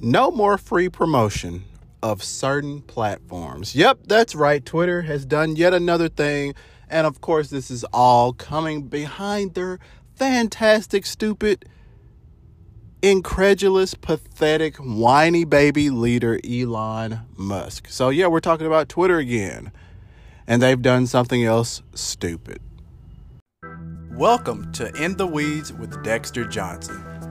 No more free promotion of certain platforms. Yep, that's right. Twitter has done yet another thing. And of course, this is all coming behind their fantastic, stupid, incredulous, pathetic, whiny baby leader, Elon Musk. So, yeah, we're talking about Twitter again. And they've done something else stupid. Welcome to In the Weeds with Dexter Johnson.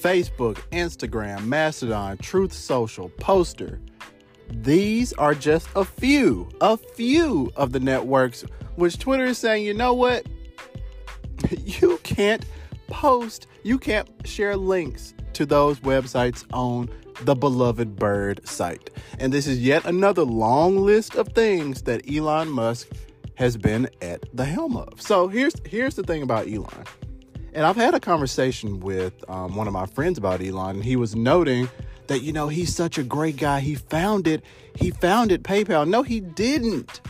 Facebook, Instagram, Mastodon, Truth Social, Poster. These are just a few, a few of the networks which Twitter is saying, you know what? You can't post, you can't share links to those websites on the beloved bird site. And this is yet another long list of things that Elon Musk has been at the helm of. So here's here's the thing about Elon. And I've had a conversation with um, one of my friends about Elon, and he was noting that you know he's such a great guy. He founded he founded PayPal. No, he didn't.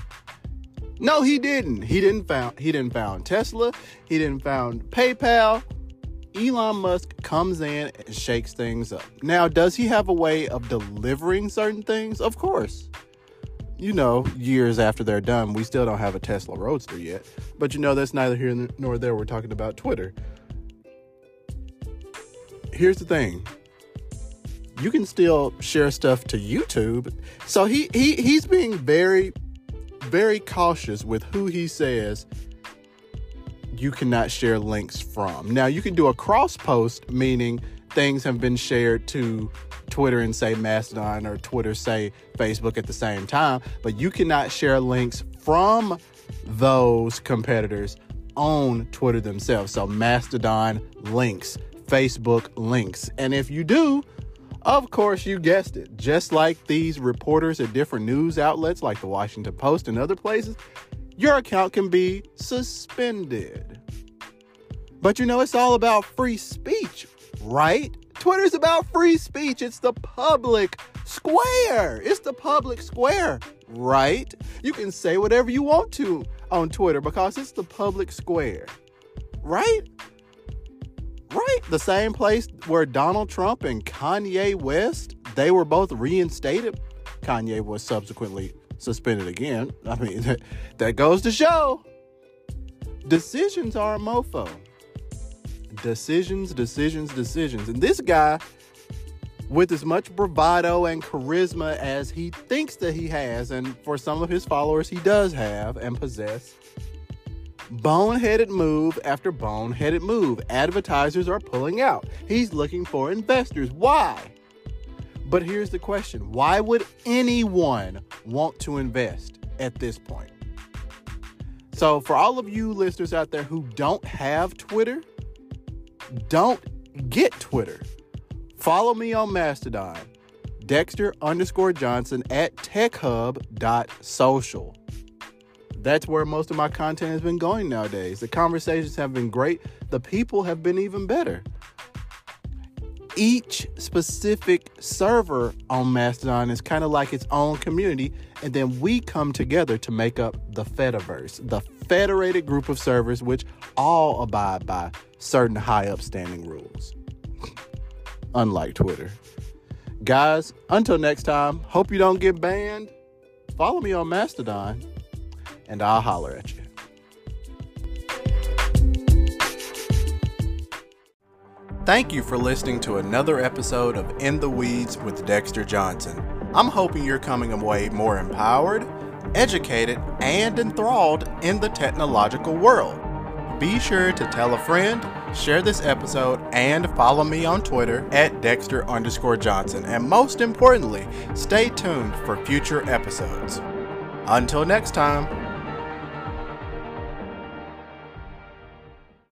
No, he didn't. He didn't found he didn't found Tesla. He didn't found PayPal. Elon Musk comes in and shakes things up. Now, does he have a way of delivering certain things? Of course. You know, years after they're done, we still don't have a Tesla Roadster yet. But you know, that's neither here nor there. We're talking about Twitter. Here's the thing you can still share stuff to YouTube. So he, he he's being very very cautious with who he says you cannot share links from. Now you can do a cross post meaning things have been shared to Twitter and say Mastodon or Twitter say Facebook at the same time, but you cannot share links from those competitors on Twitter themselves. So Mastodon links, Facebook links. And if you do, of course, you guessed it. Just like these reporters at different news outlets like the Washington Post and other places, your account can be suspended. But you know, it's all about free speech, right? Twitter's about free speech. It's the public square. It's the public square, right? You can say whatever you want to on Twitter because it's the public square, right? Right. The same place where Donald Trump and Kanye West, they were both reinstated. Kanye was subsequently suspended again. I mean, that, that goes to show decisions are a mofo. Decisions, decisions, decisions. And this guy, with as much bravado and charisma as he thinks that he has, and for some of his followers, he does have and possess, boneheaded move after boneheaded move. Advertisers are pulling out. He's looking for investors. Why? But here's the question why would anyone want to invest at this point? So, for all of you listeners out there who don't have Twitter, don't get Twitter. Follow me on Mastodon, Dexter underscore Johnson at techhub.social that's where most of my content has been going nowadays. The conversations have been great, the people have been even better. Each specific server on Mastodon is kind of like its own community, and then we come together to make up the Fediverse, the federated group of servers which all abide by certain high upstanding rules. Unlike Twitter. Guys, until next time, hope you don't get banned. Follow me on Mastodon and I'll holler at you. Thank you for listening to another episode of In the Weeds with Dexter Johnson. I'm hoping you're coming away more empowered, educated, and enthralled in the technological world. Be sure to tell a friend, share this episode, and follow me on Twitter at Dexter underscore Johnson. And most importantly, stay tuned for future episodes. Until next time.